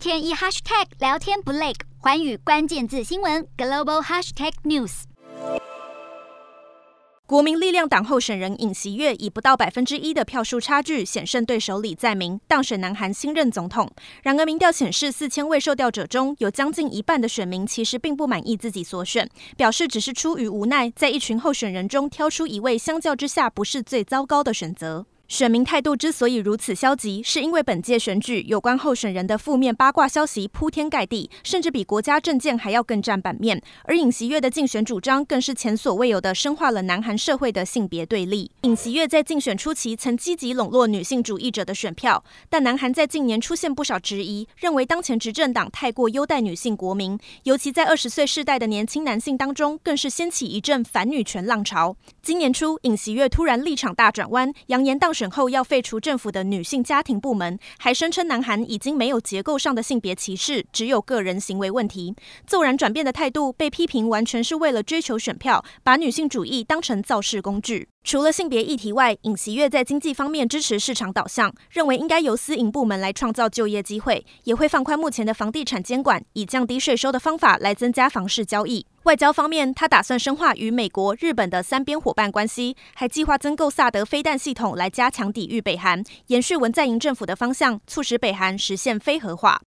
天一 hashtag 聊天不累，环宇关键字新闻 global hashtag news。国民力量党候选人尹锡悦以不到百分之一的票数差距险胜对手李在明，当选南韩新任总统。然而，民调显示四千位受调者中有将近一半的选民其实并不满意自己所选，表示只是出于无奈，在一群候选人中挑出一位，相较之下不是最糟糕的选择。选民态度之所以如此消极，是因为本届选举有关候选人的负面八卦消息铺天盖地，甚至比国家政见还要更占版面。而尹锡悦的竞选主张更是前所未有的深化了南韩社会的性别对立。尹锡悦在竞选初期曾积极笼络女性主义者的选票，但南韩在近年出现不少质疑，认为当前执政党太过优待女性国民，尤其在二十岁世代的年轻男性当中，更是掀起一阵反女权浪潮。今年初，尹锡悦突然立场大转弯，扬言当。选后要废除政府的女性家庭部门，还声称南韩已经没有结构上的性别歧视，只有个人行为问题。骤然转变的态度被批评完全是为了追求选票，把女性主义当成造势工具。除了性别议题外，尹锡悦在经济方面支持市场导向，认为应该由私营部门来创造就业机会，也会放宽目前的房地产监管，以降低税收的方法来增加房市交易。外交方面，他打算深化与美国、日本的三边伙伴关系，还计划增购萨德飞弹系统来加强抵御北韩，延续文在寅政府的方向，促使北韩实现非核化。